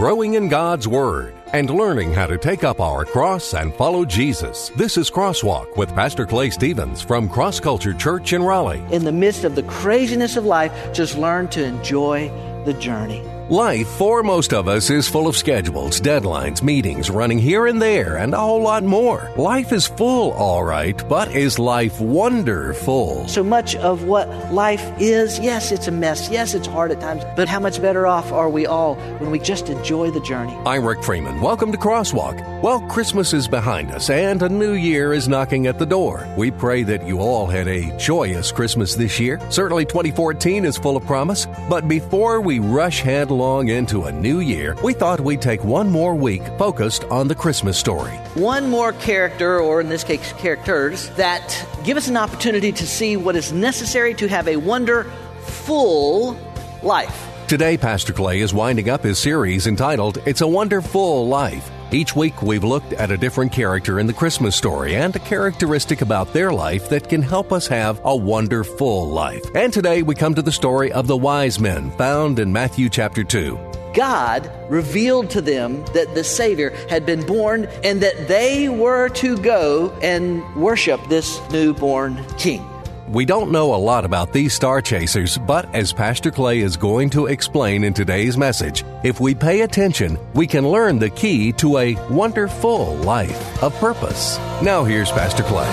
growing in God's Word and learning how to take up our cross and follow Jesus. This is Crosswalk with Pastor Clay Stevens from Cross Culture Church in Raleigh. In the midst of the craziness of life, just learn to enjoy the journey. Life for most of us is full of schedules, deadlines, meetings, running here and there, and a whole lot more. Life is full, all right, but is life wonderful? So much of what life is, yes, it's a mess. Yes, it's hard at times, but how much better off are we all when we just enjoy the journey? I'm Rick Freeman. Welcome to Crosswalk. Well, Christmas is behind us and a new year is knocking at the door. We pray that you all had a joyous Christmas this year. Certainly 2014 is full of promise, but before we rush headlong into a new year, we thought we'd take one more week focused on the Christmas story. One more character, or in this case, characters, that give us an opportunity to see what is necessary to have a wonderful life. Today, Pastor Clay is winding up his series entitled It's a Wonderful Life. Each week, we've looked at a different character in the Christmas story and a characteristic about their life that can help us have a wonderful life. And today, we come to the story of the wise men found in Matthew chapter 2. God revealed to them that the Savior had been born and that they were to go and worship this newborn King. We don't know a lot about these star chasers, but as Pastor Clay is going to explain in today's message, if we pay attention, we can learn the key to a wonderful life of purpose. Now, here's Pastor Clay.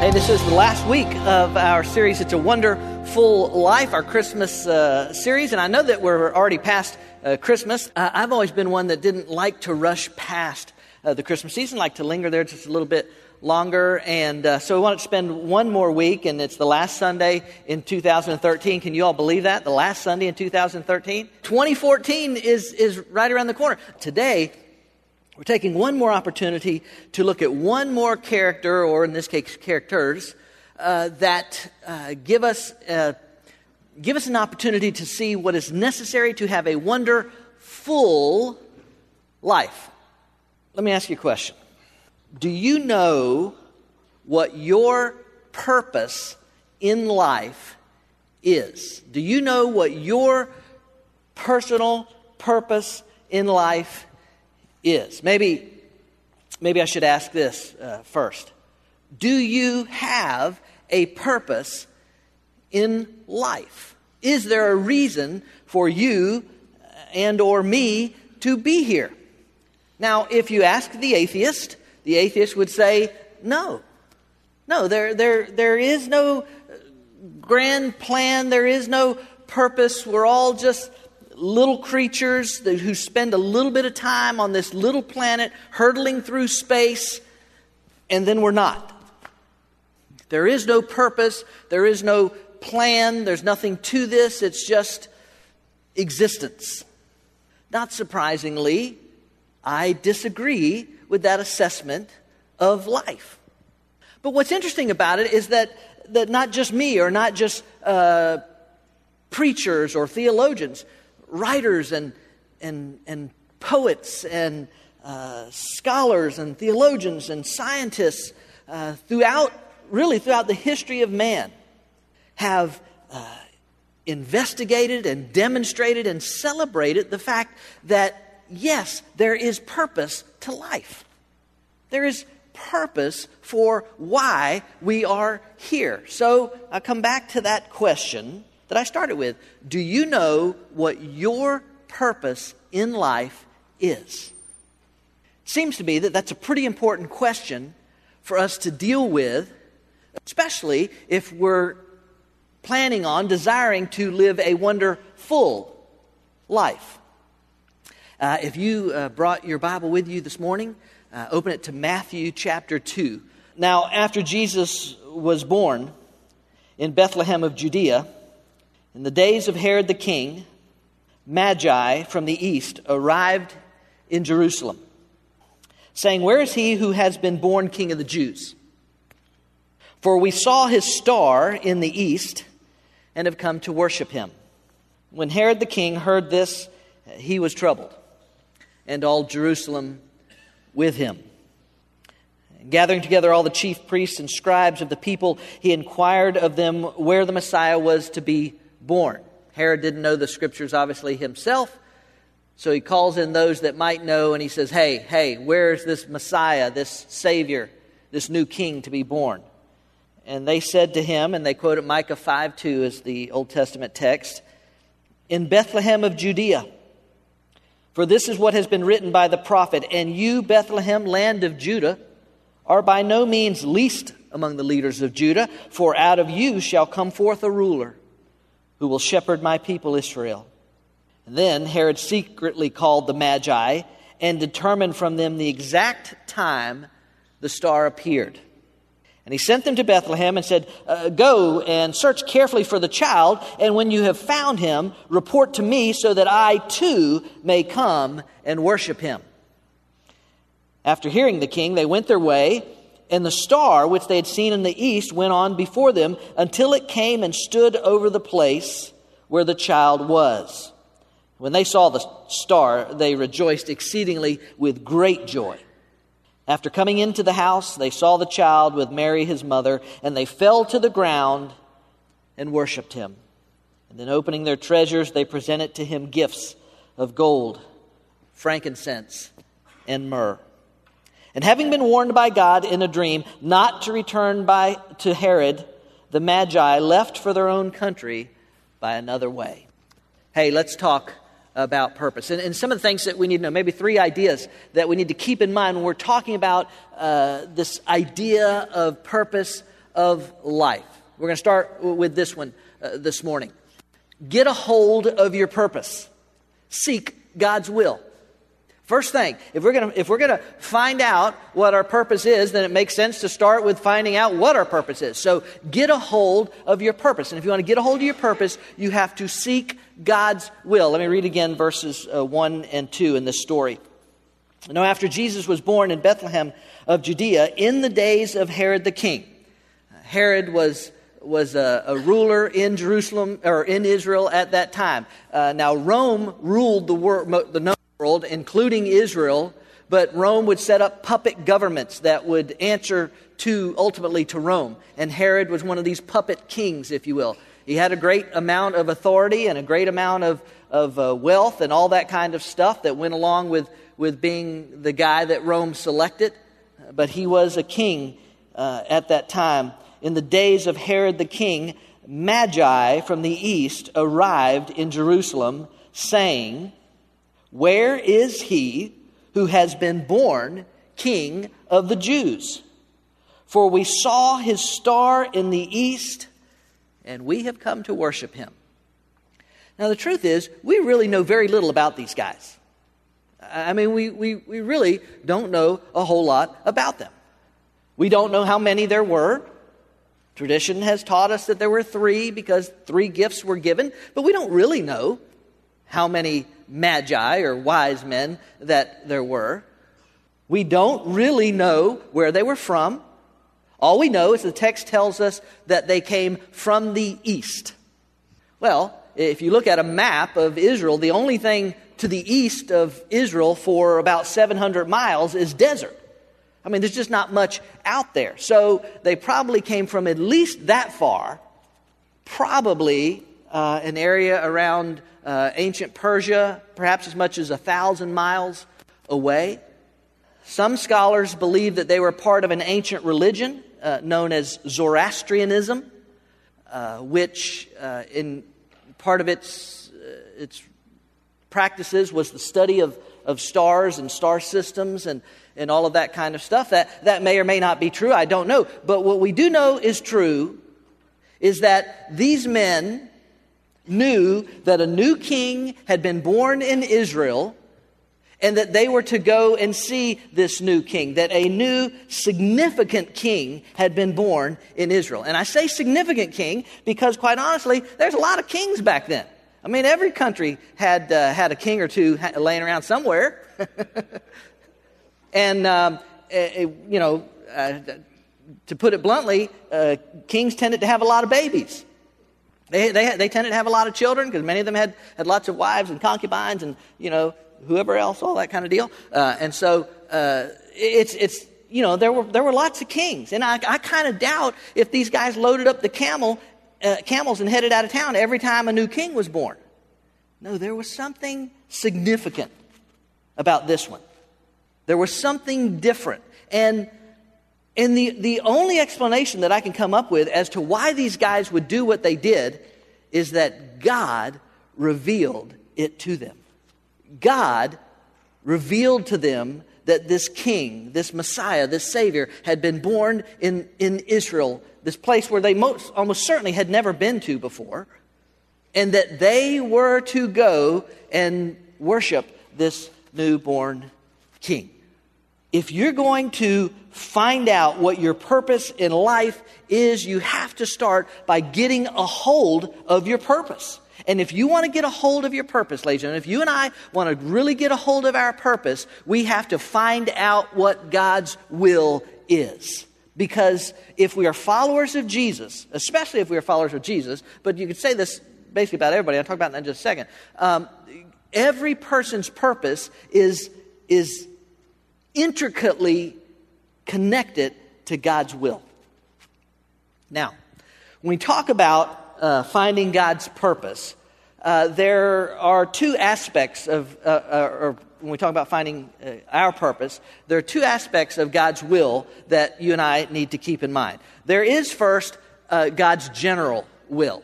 Hey, this is the last week of our series. It's a wonderful life, our Christmas uh, series, and I know that we're already past uh, Christmas. Uh, I've always been one that didn't like to rush past uh, the Christmas season, like to linger there just a little bit longer. And uh, so we wanted to spend one more week, and it's the last Sunday in 2013. Can you all believe that? The last Sunday in 2013? 2014 is, is right around the corner. Today, we're taking one more opportunity to look at one more character, or in this case, characters, uh, that uh, give, us, uh, give us an opportunity to see what is necessary to have a wonderful life. Let me ask you a question. Do you know what your purpose in life is? Do you know what your personal purpose in life is. Maybe, maybe I should ask this uh, first. Do you have a purpose in life? Is there a reason for you uh, and or me to be here? Now, if you ask the atheist, the atheist would say, no. No, there, there, there is no uh, grand plan. There is no purpose. We're all just little creatures who spend a little bit of time on this little planet hurtling through space, and then we're not. There is no purpose, there is no plan, there's nothing to this, it's just existence. Not surprisingly, I disagree with that assessment of life. But what's interesting about it is that, that not just me or not just uh, preachers or theologians, writers and, and, and poets and uh, scholars and theologians and scientists uh, throughout, really throughout the history of man, have uh, investigated and demonstrated and celebrated the fact that, yes, there is purpose to life. There is purpose for why we are here. So I come back to that question that I started with. Do you know what your purpose in life is? It seems to me that that's a pretty important question for us to deal with, especially if we're planning on desiring to live a wonderful life. Uh, if you uh, brought your Bible with you this morning, uh, open it to Matthew chapter 2. Now, after Jesus was born in Bethlehem of Judea, in the days of Herod the king, Magi from the east arrived in Jerusalem, saying, Where is he who has been born king of the Jews? For we saw his star in the east and have come to worship him. When Herod the king heard this, he was troubled, and all Jerusalem with him. Gathering together all the chief priests and scribes of the people, he inquired of them where the Messiah was to be born. Herod didn't know the scriptures, obviously, himself. So he calls in those that might know and he says, Hey, hey, where's this Messiah, this Savior, this new king to be born? And they said to him, and they quoted Micah 5 2 as the Old Testament text, In Bethlehem of Judea. For this is what has been written by the prophet, And you, Bethlehem, land of Judah, are by no means least among the leaders of Judah, for out of you shall come forth a ruler who will shepherd my people Israel. And then Herod secretly called the Magi and determined from them the exact time the star appeared. And he sent them to Bethlehem and said, uh, Go and search carefully for the child, and when you have found him, report to me so that I too may come and worship him. After hearing the king, they went their way, and the star which they had seen in the east went on before them until it came and stood over the place where the child was. When they saw the star, they rejoiced exceedingly with great joy. After coming into the house, they saw the child with Mary, his mother, and they fell to the ground and worshiped him. And then, opening their treasures, they presented to him gifts of gold, frankincense, and myrrh. And having been warned by God in a dream not to return by, to Herod, the Magi left for their own country by another way. Hey, let's talk about purpose. And, and, some of the things that we need to know, maybe three ideas that we need to keep in mind when we're talking about uh, this idea of purpose of life. We're going to start with this one uh, this morning. Get a hold of your purpose, seek God's will. First thing, if we're going to if we're going to find out what our purpose is, then it makes sense to start with finding out what our purpose is. So, get a hold of your purpose. And if you want to get a hold of your purpose, you have to seek God's will. Let me read again verses uh, 1 and 2 in this story. Now, after Jesus was born in Bethlehem of Judea in the days of Herod the king, Herod was was a, a, ruler in Jerusalem or in Israel at that time. Uh, now Rome ruled the world, the world, including Israel, but Rome would set up puppet governments that would answer to ultimately to Rome. And Herod was one of these puppet kings, if you will. He had a great amount of authority and a great amount of, of uh, wealth and all that kind of stuff that went along with, with being the guy that Rome selected. But he was a king uh, at that time. In the days of Herod the king, Magi from the east arrived in Jerusalem, saying, where is he who has been born King of the Jews? For we saw his star in the east, and we have come to worship him. Now, the truth is, we really know very little about these guys. I mean, we, we, we really don't know a whole lot about them. We don't know how many there were. Tradition has taught us that there were three because three gifts were given, but we don't really know how many magi or wise men that there were. We don't really know where they were from. All we know is the text tells us that they came from the east. Well, if you look at a map of Israel, the only thing to the east of Israel for about 700 miles is desert. I mean, there's just not much out there. So they probably came from at least that far, probably uh, an area around uh, ancient Persia, perhaps as much as a thousand miles away. Some scholars believe that they were part of an ancient religion uh, known as Zoroastrianism, uh, which uh, in part of its, uh, its practices was the study of, of stars and star systems and, and all of that kind of stuff. That, that may or may not be true, I don't know. But what we do know is true is that these men knew that a new king had been born in Israel and that they were to go and see this new king, that a new significant king had been born in Israel. And I say significant king because, quite honestly, there's a lot of kings back then. I mean, every country had, uh, had a king or two laying around somewhere. and, um, uh, you know, uh, to put it bluntly, uh, kings tended to have a lot of babies. They, they, they tended to have a lot of children because many of them had, had lots of wives and concubines and, you know, whoever else, all that kind of deal. Uh, and so uh, it's, it's, you know, there were, there were lots of kings. And I, I kind of doubt if these guys loaded up the camel, uh, camels and headed out of town every time a new king was born. No, there was something significant about this one. There was something different. And, and the, the only explanation that I can come up with as to why these guys would do what they did is that God revealed it to them. God revealed to them that this king, this Messiah, this Savior had been born in, in Israel, this place where they most, almost certainly had never been to before, and that they were to go and worship this newborn king. If you're going to find out what your purpose in life is, you have to start by getting a hold of your purpose. And if you want to get a hold of your purpose, ladies and gentlemen, if you and I want to really get a hold of our purpose, we have to find out what God's will is. Because if we are followers of Jesus, especially if we are followers of Jesus, but you could say this basically about everybody, I'll talk about that in just a second. Um, every person's purpose is, is intricately connected to God's will. Now, when we talk about uh, finding God's purpose, uh, there are two aspects of, uh, uh or when we talk about finding uh, our purpose, there are two aspects of God's will that you and I need to keep in mind. There is first uh, God's general will.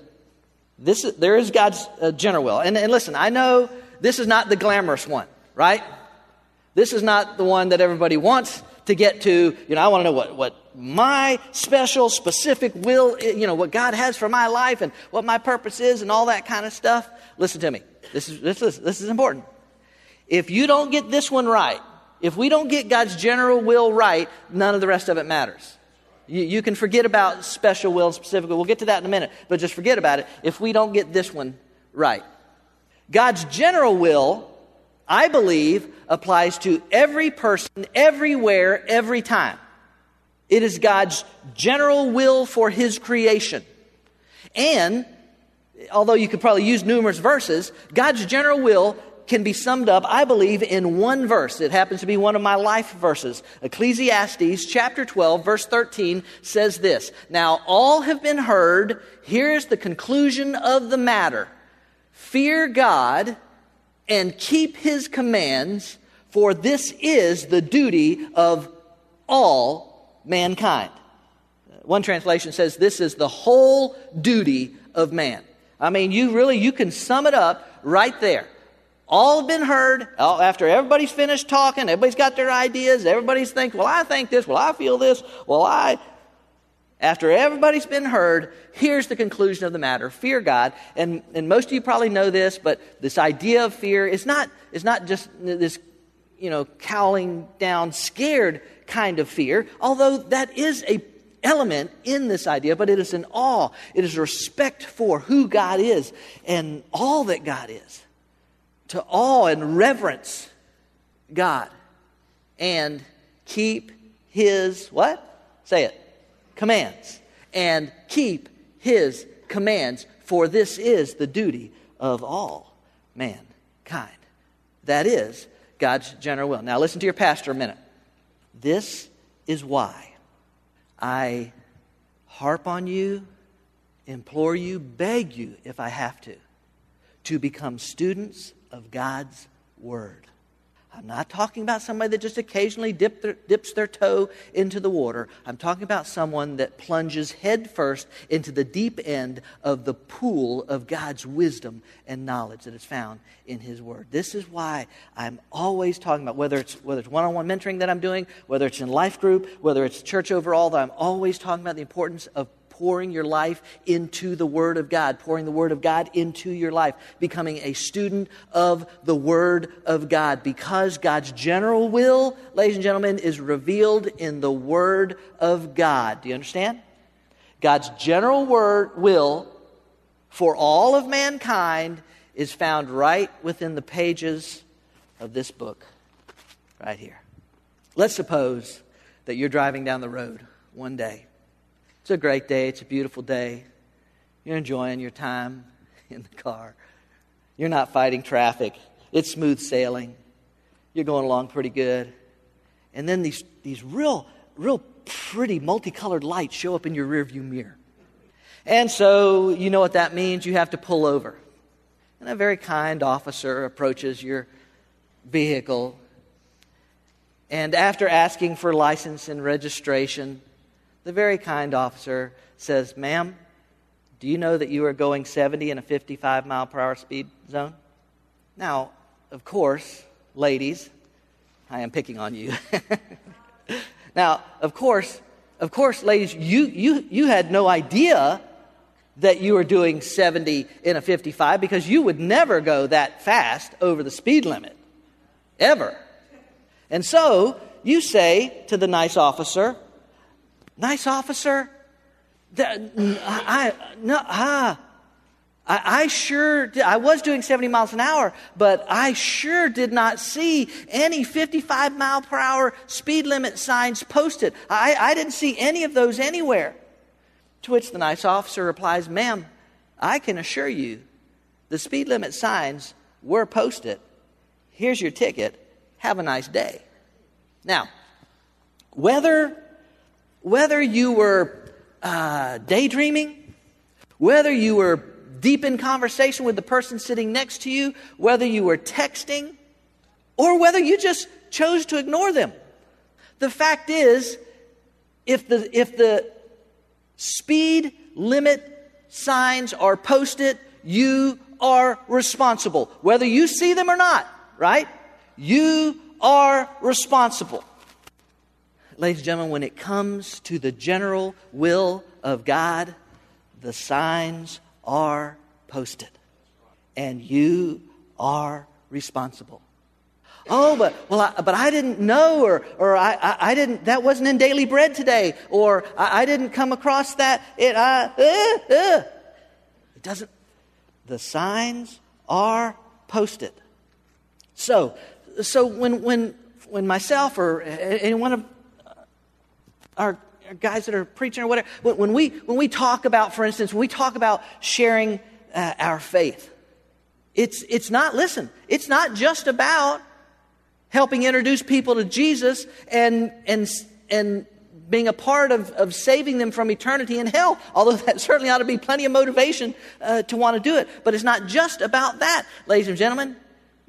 This is, there is God's general will. And, and listen, I know this is not the glamorous one, right? This is not the one that everybody wants to get to. You know, I want to know what, what my special, specific will, you know, what God has for my life and what my purpose is and all that kind of stuff. Listen to me. This is, this is, this is important. If you don't get this one right, if we don't get God's general will right, none of the rest of it matters. You, you can forget about special will and specific. We'll get to that in a minute, but just forget about it if we don't get this one right. God's general will, I believe, applies to every person, everywhere, every time. It is God's general will for His creation. And, although you could probably use numerous verses, God's general will can be summed up, I believe, in one verse. It happens to be one of my life verses. Ecclesiastes chapter 12, verse 13 says this Now all have been heard. Here's the conclusion of the matter Fear God and keep his commands, for this is the duty of all mankind. One translation says this is the whole duty of man. I mean, you really you can sum it up right there. All have been heard. After everybody's finished talking, everybody's got their ideas. Everybody's thinking, well, I think this. Well, I feel this. Well, I. After everybody's been heard, here's the conclusion of the matter fear God. And, and most of you probably know this, but this idea of fear is not, is not just this, you know, cowling down, scared kind of fear, although that is a element in this idea, but it is an awe. It is respect for who God is and all that God is. To awe and reverence God and keep his what? Say it commands and keep his commands, for this is the duty of all mankind. That is God's general will. Now, listen to your pastor a minute. This is why I harp on you, implore you, beg you, if I have to, to become students of God's Word. I'm not talking about somebody that just occasionally dip their, dips their toe into the water. I'm talking about someone that plunges headfirst into the deep end of the pool of God's wisdom and knowledge that is found in His Word. This is why I'm always talking about whether it's whether it's one-on-one mentoring that I'm doing, whether it's in life group, whether it's church overall, that I'm always talking about the importance of pouring your life into the Word of God, pouring the Word of God into your life, becoming a student of the Word of God. Because God's general will, ladies and gentlemen, is revealed in the Word of God. Do you understand? God's general word, will for all of mankind is found right within the pages of this book, right here. Let's suppose that you're driving down the road one day it's a great day. It's a beautiful day. You're enjoying your time in the car. You're not fighting traffic. It's smooth sailing. You're going along pretty good. And then these, these real real pretty multicolored lights show up in your rearview mirror. And so you know what that means. You have to pull over. And a very kind officer approaches your vehicle. And after asking for license and registration, the very kind officer says, Ma'am, do you know that you are going 70 in a 55 mile per hour speed zone? Now, of course, ladies, I am picking on you. now, of course, of course, ladies, you, you, you had no idea that you were doing 70 in a 55 because you would never go that fast over the speed limit. Ever. And so you say to the nice officer, Nice officer, I, no, ah, I, I sure did, I was doing 70 miles an hour, but I sure did not see any 55 mile per hour speed limit signs posted. I, I didn't see any of those anywhere. To which the nice officer replies, Ma'am, I can assure you the speed limit signs were posted. Here's your ticket. Have a nice day. Now, whether, whether you were uh, daydreaming, whether you were deep in conversation with the person sitting next to you, whether you were texting, or whether you just chose to ignore them. The fact is, if the, if the speed limit signs are posted, you are responsible. Whether you see them or not, right? You are responsible. Ladies and gentlemen, when it comes to the general will of God, the signs are posted. And you are responsible. Oh, but well, I, but I didn't know, or or I, I, I, didn't. That wasn't in daily bread today, or I, I didn't come across that. It uh, uh, uh. it doesn't. The signs are posted. So, so when when when myself or any one of our guys that are preaching or whatever, when we, when we talk about, for instance, when we talk about sharing uh, our faith, it's, it's not, listen, it's not just about helping introduce people to Jesus and, and, and being a part of, of saving them from eternity in hell, although that certainly ought to be plenty of motivation uh, to want to do it. But it's not just about that, ladies and gentlemen.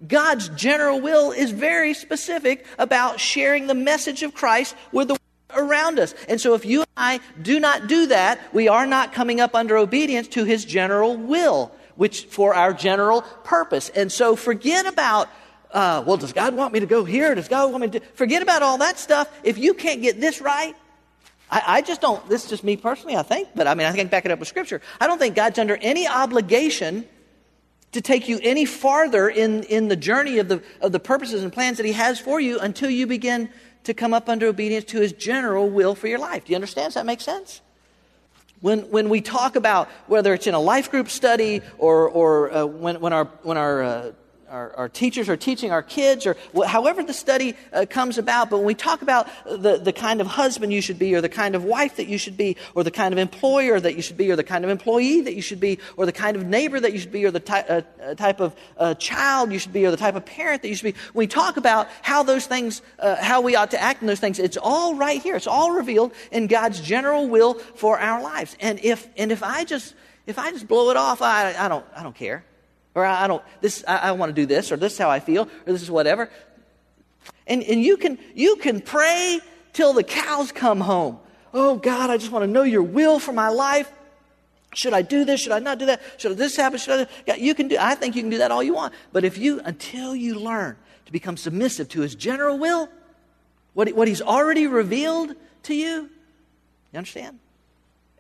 God's general will is very specific about sharing the message of Christ with the around us. And so if you and I do not do that, we are not coming up under obedience to his general will, which for our general purpose. And so forget about uh, well, does God want me to go here? Does God want me to? Forget about all that stuff. If you can't get this right, I, I, just don't. This is just me personally, I think, but I mean, I can back it up with Scripture. I don't think God's under any obligation to take you any farther in, in the journey of the, of the purposes and plans that He has for you until you begin to come up under obedience to his general will for your life. Do you understand? Does that make sense? When, when we talk about whether it's in a life group study or, or uh, when, when our, when our uh, our, our, teachers are teaching our kids, or however the study uh, comes about. But when we talk about the, the kind of husband you should be, or the kind of wife that you should be, or the kind of employer that you should be, or the kind of employee that you should be, or the kind of neighbor that you should be, or the ty- uh, uh type of uh, child you should be, or the type of parent that you should be, when we talk about how those things, uh, how we ought to act in those things, it's all right here. It's all revealed in God's general will for our lives. And if, and if I just, if I just blow it off, I, I don't, I don't care. Or I, don't, this, I, I want to do this, or this is how I feel, or this is whatever. And, and you, can, you can pray till the cows come home. Oh, God, I just want to know your will for my life. Should I do this? Should I not do that? Should this happen? Should I? You can do. I think you can do that all you want. But if you, until you learn to become submissive to His general will, what, what He's already revealed to you, you understand?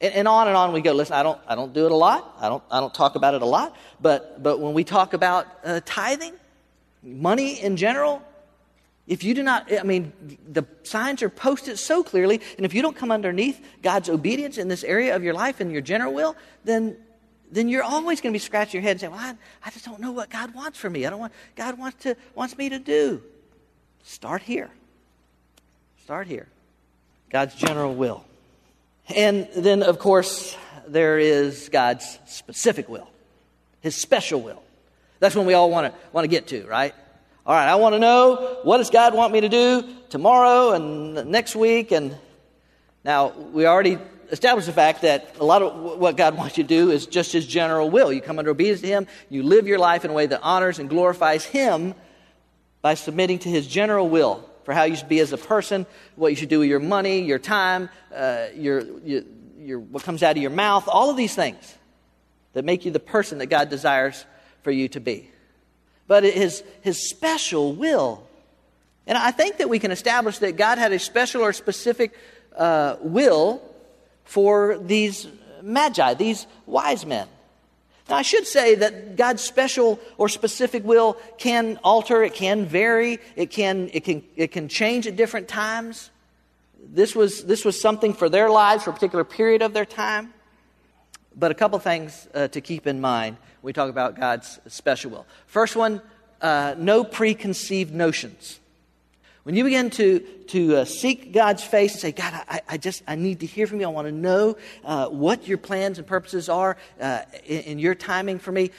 And, and, on and on we go. Listen, I don't, I don't do it a lot. I don't, I don't talk about it a lot. But, but when we talk about uh, tithing, money in general, if you do not, I mean, the signs are posted so clearly, and if you don't come underneath God's obedience in this area of your life and your general will, then, then you're always going to be scratching your head and saying, well, I, I just don't know what God wants for me. I don't want, God wants, to, wants me to do. Start here. Start here. God's general will. And then, of course, there is God's specific will, His special will. That's when we all want to want to get to, right? All right, I want to know what does God want me to do tomorrow and next week, and Now, we already established the fact that a lot of what God wants you to do is just His general will. You come under obedience to Him, you live your life in a way that honors and glorifies Him by submitting to His general will for how you should be as a person, what you should do with your money, your time, uh, your, your, your, what comes out of your mouth, all of these things that make you the person that God desires for you to be. But his, his special will. And I think that we can establish that God had a special or specific uh, will for these magi, these wise men. Now, I should say that God's special or specific will can alter, it can vary, it can, it can, it can change at different times. This was, this was something for their lives for a particular period of their time. But a couple things uh, to keep in mind when we talk about God's special will. First one, uh, no preconceived notions. When you begin to, to uh, seek God's face and say, God, I, I, just, I need to hear from you. I want to know uh, what your plans and purposes are uh, in, in, your timing for me.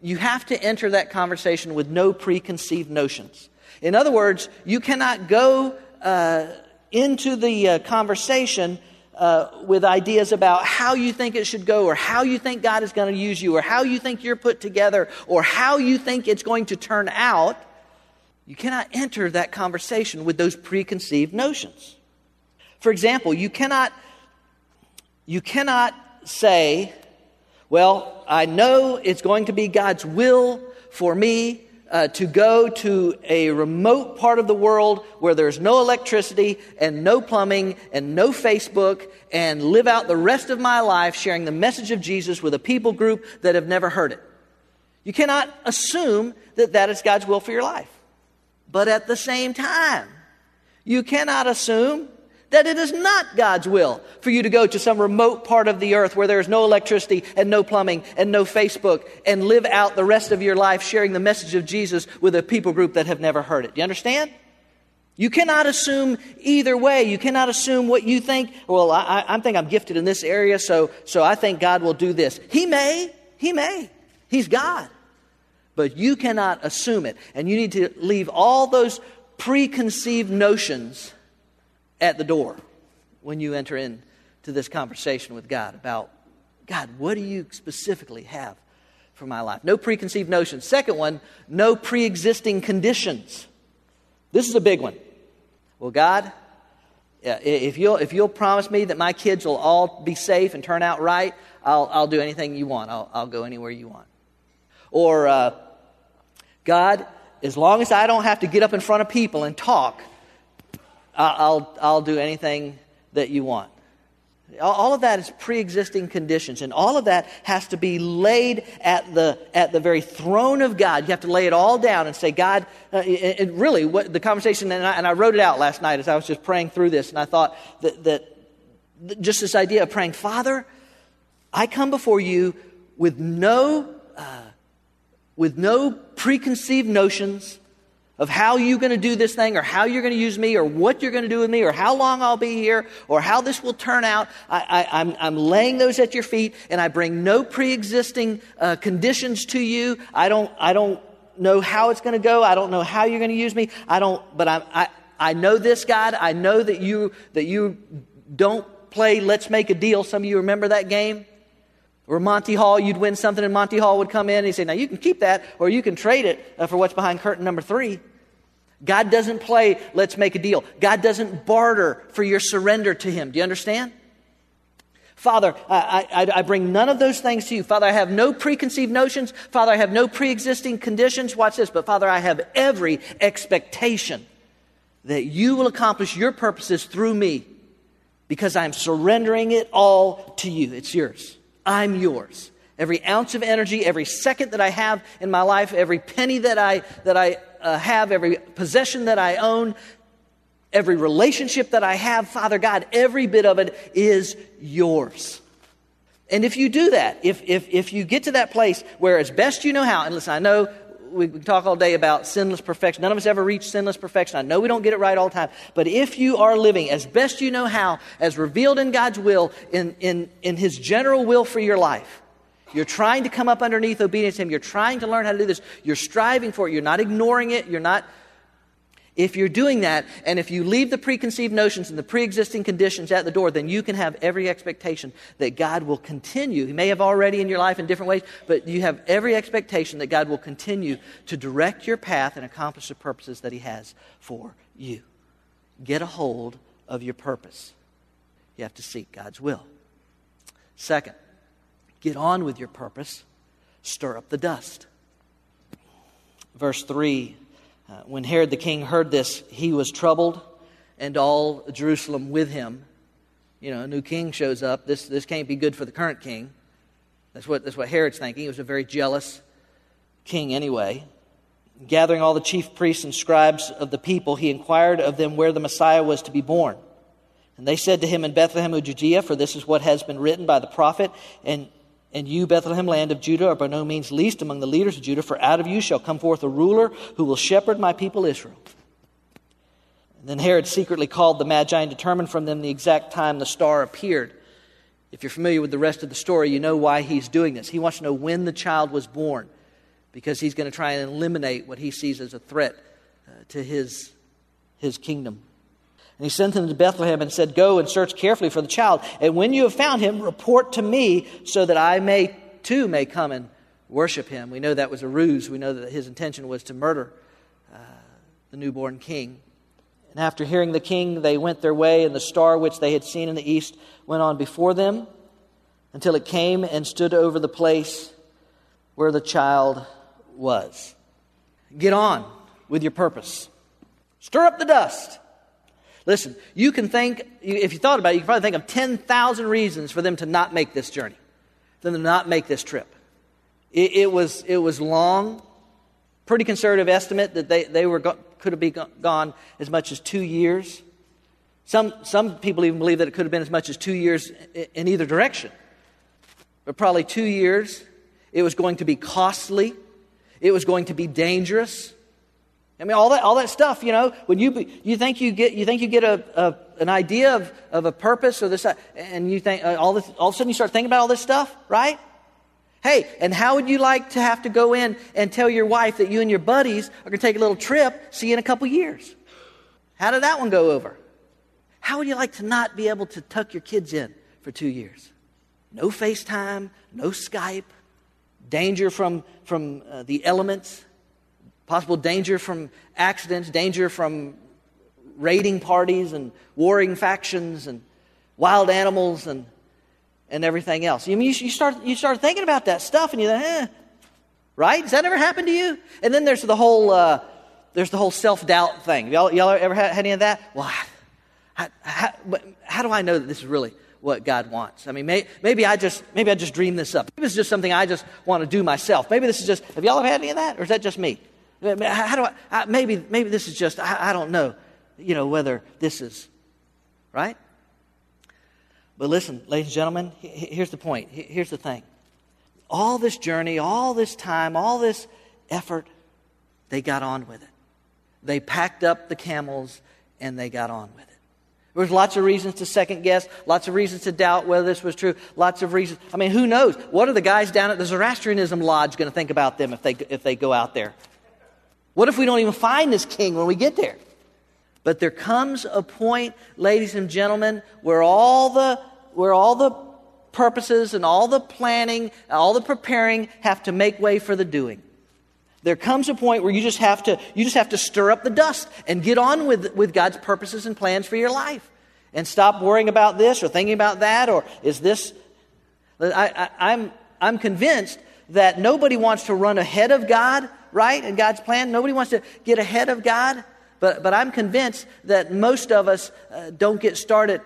You have to enter that conversation with no preconceived notions. In other words, you cannot go uh, into the uh, conversation uh, with ideas about how you think it should go, or how you think God is going to use you, or how you think you're put together, or how you think it's going to turn out you cannot enter that conversation with those preconceived notions. For example, you cannot, you cannot say, Well, I know it's going to be God's will for me uh, to go to a remote part of the world where there's no electricity and no plumbing and no Facebook and live out the rest of my life sharing the message of Jesus with a people group that have never heard it. You cannot assume that that is God's will for your life. But at the same time, you cannot assume that it is not God's will for you to go to some remote part of the earth where there is no electricity and no plumbing and no Facebook and live out the rest of your life sharing the message of Jesus with a people group that have never heard it. Do you understand? You cannot assume either way. You cannot assume what you think. Well, I, I think I'm gifted in this area, so, so I think God will do this. He may. He may. He's God. But you cannot assume it. And you need to leave all those preconceived notions at the door when you enter into this conversation with God about, God, what do you specifically have for my life? No preconceived notions. Second one, no pre existing conditions. This is a big one. Well, God, if you'll, if you'll promise me that my kids will all be safe and turn out right, I'll, I'll do anything you want. I'll, I'll go anywhere you want. Or, uh, God, as long as I don't have to get up in front of people and talk, I'll, I'll do anything that you want. All of that is pre existing conditions, and all of that has to be laid at the, at the very throne of God. You have to lay it all down and say, God, uh, and really, what the conversation, and I, and I, wrote it out last night as I was just praying through this, and I thought that, that just this idea of praying, Father, I come before you with no uh, with no preconceived notions of how you're going to do this thing or how you're going to use me or what you're going to do with me or how long I'll be here or how this will turn out. I, am I'm, I'm laying those at your feet and I bring no pre existing uh, conditions to you. I don't, I don't know how it's going to go. I don't know how you're going to use me. I don't, but I, I, I know this, God. I know that you, that you don't play Let's Make a Deal. Some of you remember that game? Or Monty Hall, you'd win something and Monty Hall would come in and he'd say, Now you can keep that or you can trade it uh, for what's behind curtain number three. God doesn't play, let's make a deal. God doesn't barter for your surrender to Him. Do you understand? Father, I, I, I, bring none of those things to you. Father, I have no preconceived notions. Father, I have no pre existing conditions. Watch this. But Father, I have every expectation that you will accomplish your purposes through me because I'm surrendering it all to you. It's yours. I'm yours. Every ounce of energy, every second that I have in my life, every penny that I, that I uh, have, every possession that I own, every relationship that I have, Father God, every bit of it is yours. And if you do that, if, if, if you get to that place where as best you know how, and listen, I know we can talk all day about sinless perfection. None of us ever reach sinless perfection. I know we don't get it right all the time. But if you are living as best you know how, as revealed in God's will, in, in, in His general will for your life, you're trying to come up underneath obedience to Him. You're trying to learn how to do this. You're striving for it. You're not ignoring it. You're not. If you're doing that, and if you leave the preconceived notions and the pre existing conditions at the door, then you can have every expectation that God will continue. He may have already in your life in different ways, but you have every expectation that God will continue to direct your path and accomplish the purposes that He has for you. Get a hold of your purpose. You have to seek God's will. Second, get on with your purpose, stir up the dust. Verse 3 uh, when Herod the king heard this, he was troubled, and all Jerusalem with him. You know, a new king shows up. This, this can't be good for the current king. That's what, that's what Herod's thinking. He was a very jealous king anyway. Gathering all the chief priests and scribes of the people, he inquired of them where the Messiah was to be born. And they said to him, In Bethlehem of Judea, for this is what has been written by the prophet. And and you, Bethlehem, land of Judah, are by no means least among the leaders of Judah, for out of you shall come forth a ruler who will shepherd my people Israel. And then Herod secretly called the Magi and determined from them the exact time the star appeared. If you're familiar with the rest of the story, you know why he's doing this. He wants to know when the child was born because he's going to try and eliminate what he sees as a threat uh, to his, his kingdom. And he sent them to Bethlehem and said, Go and search carefully for the child. And when you have found him, report to me so that I may too may come and worship him. We know that was a ruse. We know that his intention was to murder uh, the newborn king. And after hearing the king, they went their way, and the star which they had seen in the east went on before them until it came and stood over the place where the child was. Get on with your purpose. Stir up the dust. Listen, you can think, if you thought about it, you can probably think of 10,000 reasons for them to not make this journey, for them to not make this trip. It, it was, it was long, pretty conservative estimate that they, they were go, could have been gone as much as two years. Some, some people even believe that it could have been as much as two years in either direction. But probably two years. It was going to be costly. It was going to be dangerous. I mean, all that, all that stuff, you know, when you, be, you think you get, you think you get a, a an idea of, of a purpose or this, and you think, uh, all, this, all of a sudden you start thinking about all this stuff, right? Hey, and how would you like to have to go in and tell your wife that you and your buddies are going to take a little trip, see you in a couple years? How did that one go over? How would you like to not be able to tuck your kids in for two years? No FaceTime, no Skype, danger from, from uh, the elements possible danger from accidents, danger from raiding parties and warring factions and wild animals and, and everything else. You, mean, you, start, you start thinking about that stuff and you think, eh, right? Has that ever happened to you? And then there's the whole, uh, there's the whole self-doubt thing. Y'all, y'all ever had, had any of that? Well, how, how, how, do I know that this is really what God wants? I mean, may, maybe I just maybe I just dream this up. Maybe it's just something I just want to do myself. Maybe this is just. Have y'all ever had any of that, or is that just me? How do I, maybe, maybe this is just, I, I don't know, you know, whether this is, right? But listen, ladies and gentlemen, here's the point. Here's the thing. All this journey, all this time, all this effort, they got on with it. They packed up the camels and they got on with it. There was lots of reasons to second guess, lots of reasons to doubt whether this was true, lots of reasons. I mean, who knows? What are the guys down at the Zoroastrianism Lodge going to think about them if they, if they go out there? What if we don't even find this king when we get there? But there comes a point, ladies and gentlemen, where all the, where all the purposes and all the planning, all the preparing have to make way for the doing. There comes a point where you just have to, you just have to stir up the dust and get on with, with God's purposes and plans for your life. And stop worrying about this or thinking about that or is this. I, I, I'm, I'm convinced that nobody wants to run ahead of God right? In God's plan. Nobody wants to get ahead of God. But, but I'm convinced that most of us uh, don't get started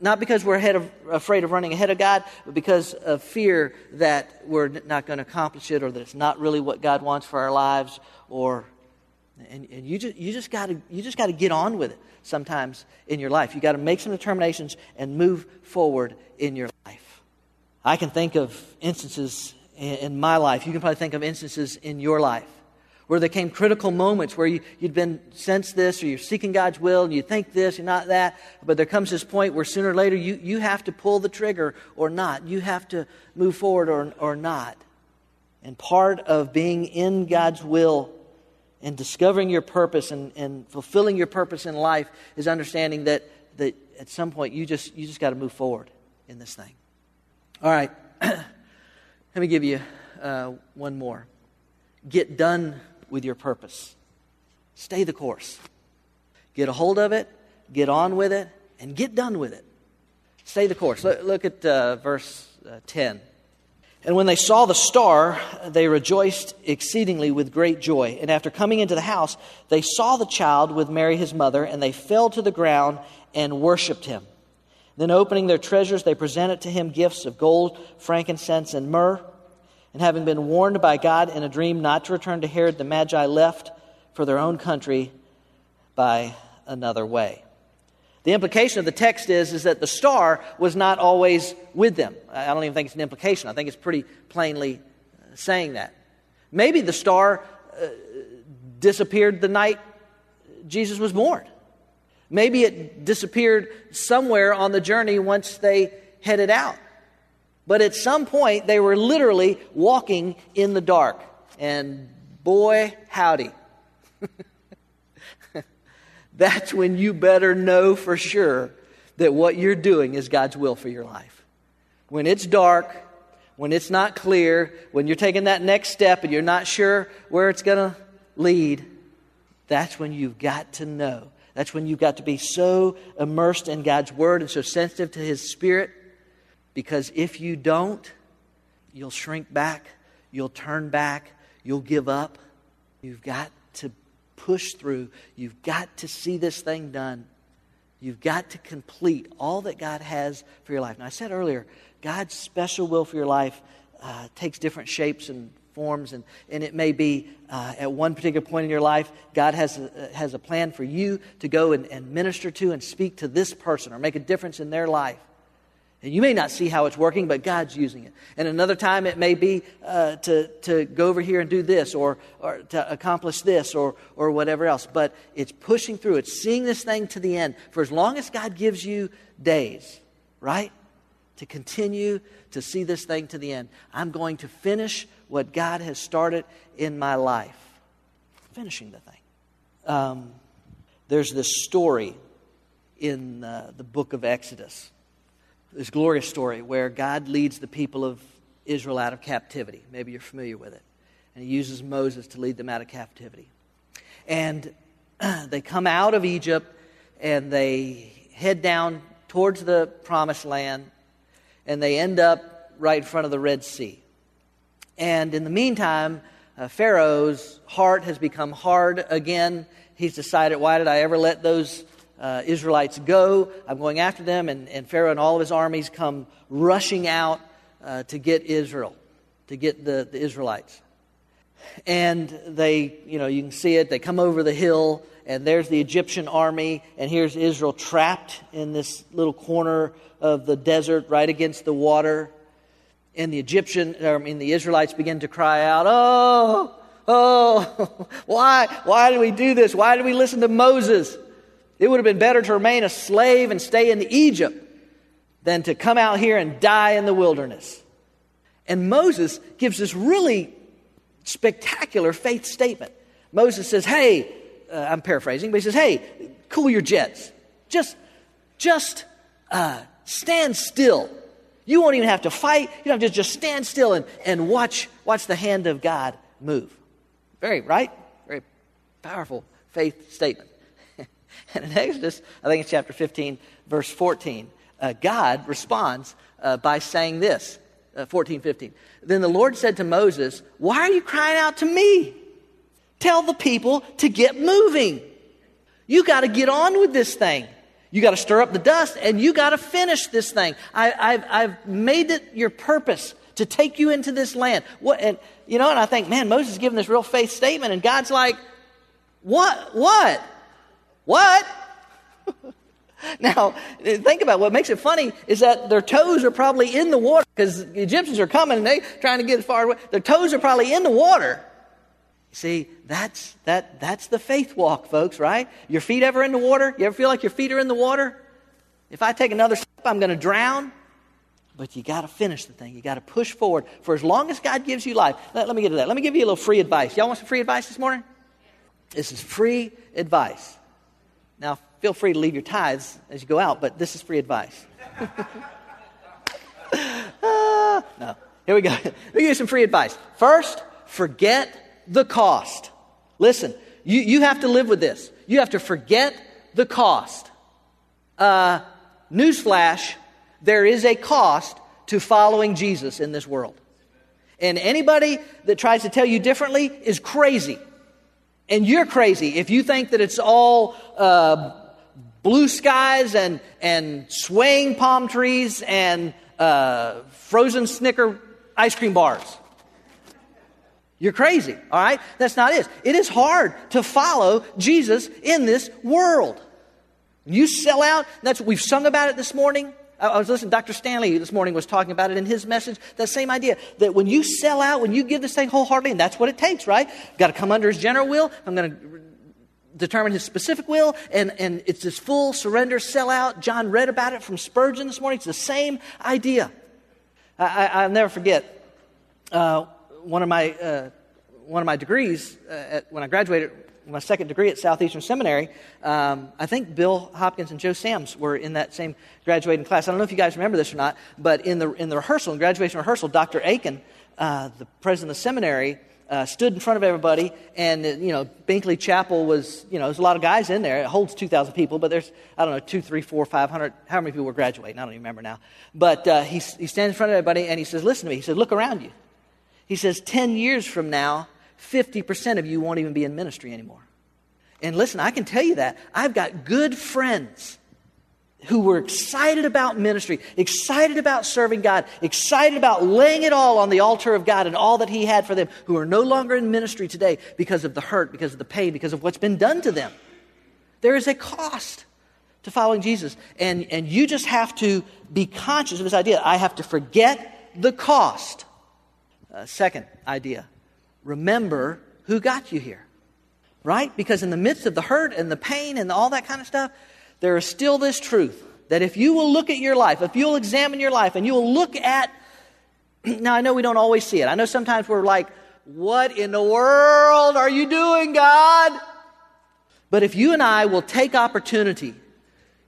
not because we're of, afraid of running ahead of God, but because of fear that we're not going to accomplish it or that it's not really what God wants for our lives. Or, and, and you just, you just got to get on with it sometimes in your life. You got to make some determinations and move forward in your life. I can think of instances in, in my life. You can probably think of instances in your life where there came critical moments where you, you'd been sensed this or you're seeking God's will and you think this, you're not that. But there comes this point where sooner or later you, you have to pull the trigger or not. You have to move forward or, or not. And part of being in God's will and discovering your purpose and, and fulfilling your purpose in life is understanding that, that at some point you just, you just got to move forward in this thing. All right, let me give you uh, one more. Get done with your purpose, stay the course. Get a hold of it, get on with it, and get done with it. Stay the course. Look, look at uh, verse uh, 10. And when they saw the star, they rejoiced exceedingly with great joy. And after coming into the house, they saw the child with Mary his mother, and they fell to the ground and worshipped him. Then, opening their treasures, they presented to him gifts of gold, frankincense, and myrrh. And having been warned by God in a dream not to return to Herod, the Magi left for their own country by another way. The implication of the text is, is that the star was not always with them. I don't even think it's an implication. I think it's pretty plainly uh, saying that. Maybe the star uh, disappeared the night Jesus was born. Maybe it disappeared somewhere on the journey once they headed out. But at some point, they were literally walking in the dark. And boy, howdy. that's when you better know for sure that what you're doing is God's will for your life. When it's dark, when it's not clear, when you're taking that next step and you're not sure where it's going to lead, that's when you've got to know. That's when you've got to be so immersed in God's Word and so sensitive to His Spirit. Because if you don't, you'll shrink back, you'll turn back, you'll give up. You've got to push through. You've got to see this thing done. You've got to complete all that God has for your life. Now, I said earlier, God's special will for your life uh, takes different shapes and forms, and, and it may be uh, at one particular point in your life, God has a, has a plan for you to go and, and minister to and speak to this person or make a difference in their life. And you may not see how it's working, but God's using it. And another time it may be uh, to, to go over here and do this or, or to accomplish this or, or whatever else. But it's pushing through, it's seeing this thing to the end. For as long as God gives you days, right? To continue to see this thing to the end. I'm going to finish what God has started in my life. Finishing the thing. Um, there's this story in uh, the book of Exodus this glorious story where God leads the people of Israel out of captivity. Maybe you're familiar with it. And he uses Moses to lead them out of captivity. And they come out of Egypt and they head down towards the promised land and they end up right in front of the Red Sea. And in the meantime, uh, Pharaoh's heart has become hard again. He's decided, why did I ever let those uh, Israelites go. I'm going after them. And, and, Pharaoh and all of his armies come rushing out uh, to get Israel, to get the, the Israelites. And they, you know, you can see it. They come over the hill, and there's the Egyptian army, and here's Israel trapped in this little corner of the desert right against the water. And the Egyptian, I mean, the Israelites begin to cry out, Oh, oh, why, why did we do this? Why did we listen to Moses? It would have been better to remain a slave and stay in Egypt than to come out here and die in the wilderness. And Moses gives this really spectacular faith statement. Moses says, Hey, uh, I'm paraphrasing, but he says, Hey, cool your jets. Just, just uh, stand still. You won't even have to fight. You don't have to just stand still and, and watch, watch the hand of God move. Very, right? Very powerful faith statement. And in Exodus, I think it's chapter 15, verse 14, uh, God responds uh, by saying this uh, 14, 15. Then the Lord said to Moses, Why are you crying out to me? Tell the people to get moving. You got to get on with this thing. You got to stir up the dust and you got to finish this thing. I, have made it your purpose to take you into this land. What, and, you know, and I think, man, Moses is giving this real faith statement, and God's like, what? What? What? now, think about what makes it funny is that their toes are probably in the water because the Egyptians are coming and they're trying to get as far away. Their toes are probably in the water. See, that's, that, that's the faith walk, folks, right? Your feet ever in the water? You ever feel like your feet are in the water? If I take another step, I'm going to drown. But you got to finish the thing. You got to push forward for as long as God gives you life. Let, let, me get to that. Let me give you a little free advice. Y'all want some free advice this morning? This is free advice. Now, feel free to leave your tithes as you go out, but this is free advice. uh, no. Here we go. Let me give you some free advice. First, forget the cost. Listen, you, you have to live with this. You have to forget the cost. Uh, newsflash, there is a cost to following Jesus in this world. And anybody that tries to tell you differently is crazy. And you're crazy if you think that it's all uh, blue skies and, and swaying palm trees and uh, frozen Snicker ice cream bars. You're crazy, all right? That's not it. It is hard to follow Jesus in this world. You sell out, that's what we've sung about it this morning. I was listening, Dr. Stanley this morning was talking about it in his message. That same idea that when you sell out, when you give this thing wholeheartedly, and that's what it takes, right? Got to come under his general will. I'm going to determine his specific will, and, and it's this full surrender, sell out. John read about it from Spurgeon this morning. It's the same idea. I, will never forget uh, one of my uh, one of my degrees uh, at, when I graduated my second degree at Southeastern Seminary, um, I think Bill Hopkins and Joe Sams were in that same graduating class. I don't know if you guys remember this or not, but in the, in the rehearsal, in graduation rehearsal, Dr. Akin, uh, the president of the seminary, uh, stood in front of everybody, and, uh, you know, Binkley Chapel was, you know, there's a lot of guys in there. It holds 2,000 people, but there's, I don't know, two, three, four, 500, how many people were graduating? I don't even remember now. But uh, he, he stands in front of everybody, and he says, listen to me. He said, look around you. He says, 10 years from now, 50% of you won't even be in ministry anymore. And listen, I can tell you that. I've got good friends who were excited about ministry, excited about serving God, excited about laying it all on the altar of God and all that He had for them, who are no longer in ministry today because of the hurt, because of the pain, because of what's been done to them. There is a cost to following Jesus. And, and you just have to be conscious of this idea. I have to forget the cost. Uh, second idea remember who got you here. Right? Because in the midst of the hurt and the pain and all that kind of stuff, there is still this truth that if you will look at your life, if you'll examine your life and you will look at, now I know we don't always see it. I know sometimes we're like, what in the world are you doing, God? But if you and I will take opportunity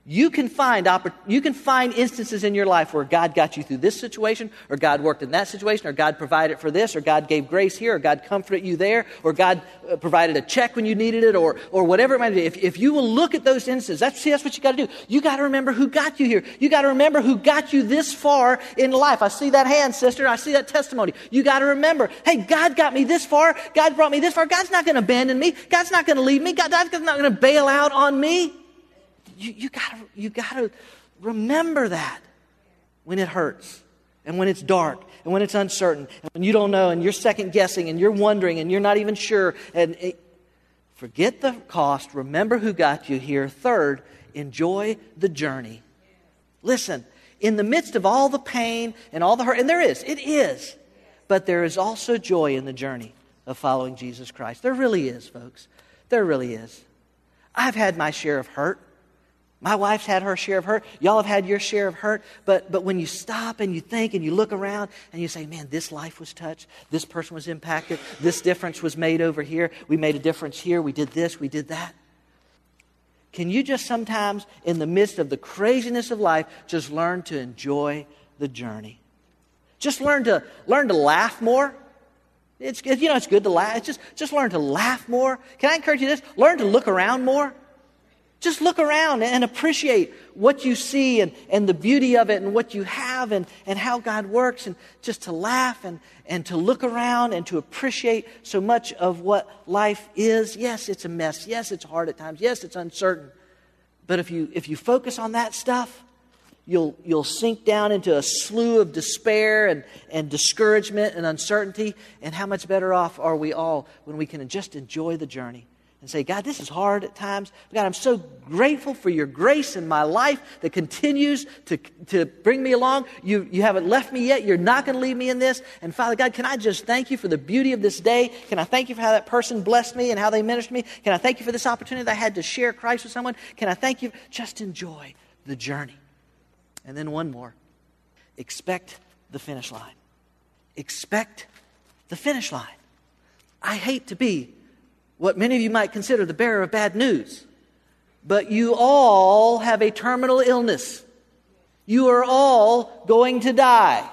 you can find you can find instances in your life where God got you through this situation, or God worked in that situation, or God provided for this, or God gave grace here, or God comforted you there, or God uh, provided a check when you needed it, or, or whatever it might be. If, if you will look at those instances, that's, see, that's what you got to do. You got to remember who got you here. You got to remember who got you this far in life. I see that hand, sister. I see that testimony. You got to remember, hey, God got me this far. God brought me this far. God's not going to abandon me. God's not going to leave me. God, God's not going to bail out on me you, you gotta you gotta remember that when it hurts and when it's dark and when it's uncertain and when you don't know and you're second guessing and you're wondering and you're not even sure. And it, forget the cost. Remember who got you here. Third enjoy the journey. Listen in the midst of all the pain and all the hurt and there is it is but there is also joy in the journey of following jesus christ. There really is folks. There really is. I've had my share of hurt my wife's had her share of hurt. Y'all have had your share of hurt. But, but when you stop and you think and you look around and you say, man, this life was touched. This person was impacted. This difference was made over here. We made a difference here. We did this. We did that. Can you just sometimes, in the midst of the craziness of life, just learn to enjoy the journey? Just learn to, learn to laugh more. It's, you know, it's good to laugh. It's just, just learn to laugh more. Can I encourage you this? Learn to look around more. Just look around and appreciate what you see and, and the beauty of it and what you have and, and how God works and just to laugh and, and to look around and to appreciate so much of what life is. Yes, it's a mess. Yes, it's hard at times. Yes, it's uncertain. But if you, if you focus on that stuff, you'll, you'll sink down into a slough of despair and, and discouragement and uncertainty. And how much better off are we all when we can just enjoy the journey? And say, God, this is hard at times. God, I'm so grateful for your grace in my life that continues to, to bring me along. You, you haven't left me yet. You're not going to leave me in this. And Father God, can I just thank you for the beauty of this day? Can I thank you for how that person blessed me and how they ministered me? Can I thank you for this opportunity that I had to share Christ with someone? Can I thank you? Just enjoy the journey. And then one more expect the finish line. Expect the finish line. I hate to be what many of you might consider the bearer of bad news. But you all have a terminal illness. You are all going to die.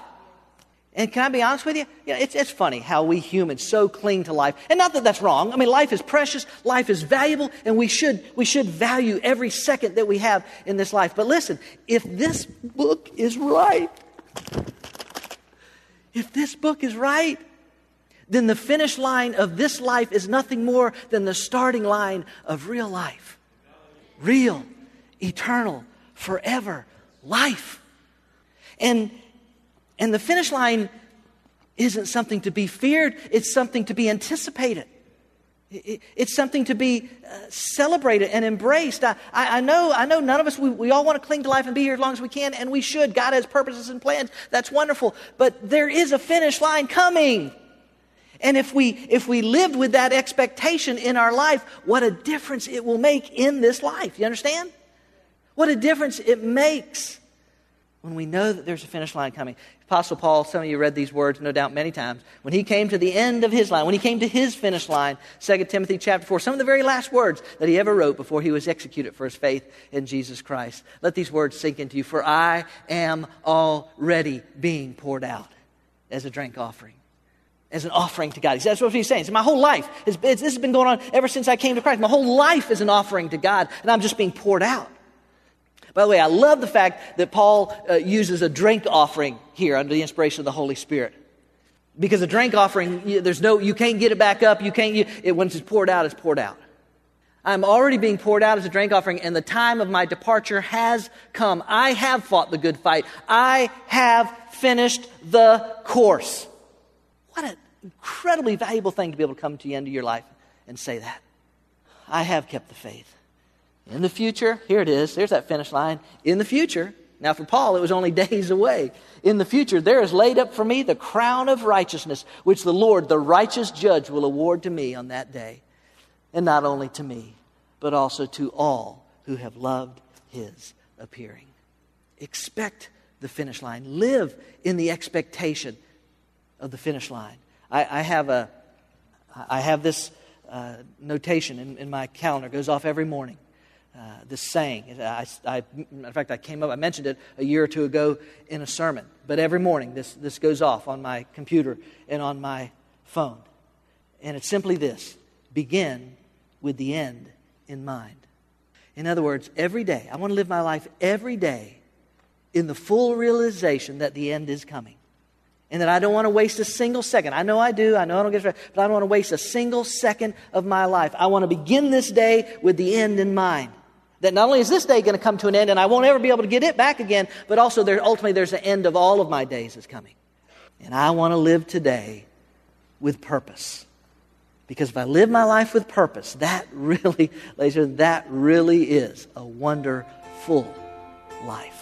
And can I be honest with you? you know, it's, it's funny how we humans so cling to life. And not that that's wrong. I mean, life is precious, life is valuable, and we should, we should value every second that we have in this life. But listen, if this book is right, if this book is right, then the finish line of this life is nothing more than the starting line of real life. Real, eternal, forever life. And, and the finish line isn't something to be feared, it's something to be anticipated. It's something to be uh, celebrated and embraced. I, I, know, I know none of us, we, we all want to cling to life and be here as long as we can, and we should. God has purposes and plans. That's wonderful. But there is a finish line coming. And if we, if we lived with that expectation in our life, what a difference it will make in this life. You understand? What a difference it makes when we know that there's a finish line coming. Apostle Paul, some of you read these words, no doubt, many times. When he came to the end of his line, when he came to his finish line, 2 Timothy chapter 4, some of the very last words that he ever wrote before he was executed for his faith in Jesus Christ. Let these words sink into you. For I am already being poured out as a drink offering as an offering to God. That's what he's saying. So my whole life, this has been going on ever since I came to Christ. My whole life is an offering to God, and I'm just being poured out. By the way, I love the fact that Paul uh, uses a drink offering here under the inspiration of the Holy Spirit. Because a drink offering, there's no, you can't get it back up. You can't, you, it, once it's poured out, it's poured out. I'm already being poured out as a drink offering, and the time of my departure has come. I have fought the good fight. I have finished the course. What an incredibly valuable thing to be able to come to the end of your life and say that. I have kept the faith. In the future, here it is, there's that finish line. In the future, now for Paul, it was only days away. In the future, there is laid up for me the crown of righteousness, which the Lord, the righteous judge, will award to me on that day. And not only to me, but also to all who have loved his appearing. Expect the finish line. Live in the expectation of the finish line. I, I have, a, I have this uh, notation in, in my calendar, it goes off every morning uh, this saying. I, I, in fact, I came up, I mentioned it a year or two ago in a sermon. But every morning, this, this goes off on my computer and on my phone. And it's simply this begin with the end in mind. In other words, every day, I want to live my life every day in the full realization that the end is coming. And that I don't want to waste a single second. I know I do. I know I don't get it, but I don't want to waste a single second of my life. I want to begin this day with the end in mind. That not only is this day going to come to an end and I won't ever be able to get it back again, but also there, ultimately there's an end of all of my days is coming. And I want to live today with purpose. Because if I live my life with purpose, that really, ladies that really is a wonderful life.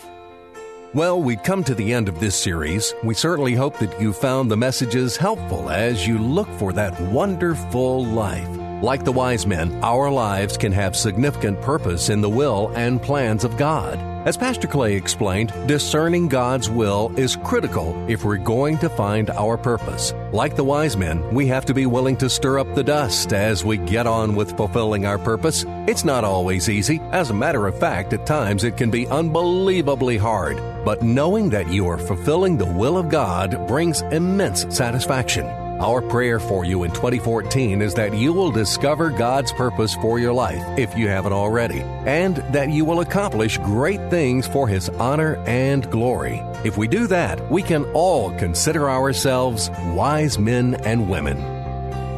Well, we come to the end of this series. We certainly hope that you found the messages helpful as you look for that wonderful life. Like the wise men, our lives can have significant purpose in the will and plans of God. As Pastor Clay explained, discerning God's will is critical if we're going to find our purpose. Like the wise men, we have to be willing to stir up the dust as we get on with fulfilling our purpose. It's not always easy. As a matter of fact, at times it can be unbelievably hard. But knowing that you are fulfilling the will of God brings immense satisfaction. Our prayer for you in 2014 is that you will discover God's purpose for your life, if you haven't already, and that you will accomplish great things for His honor and glory. If we do that, we can all consider ourselves wise men and women.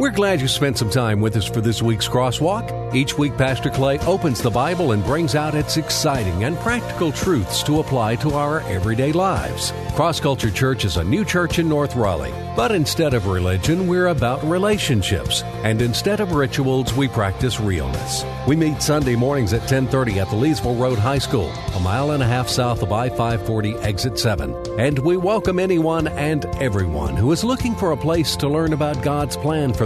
We're glad you spent some time with us for this week's Crosswalk. Each week, Pastor Clay opens the Bible and brings out its exciting and practical truths to apply to our everyday lives. Cross Culture Church is a new church in North Raleigh, but instead of religion, we're about relationships, and instead of rituals, we practice realness. We meet Sunday mornings at 10:30 at the Leesville Road High School, a mile and a half south of I-540 exit 7. And we welcome anyone and everyone who is looking for a place to learn about God's plan for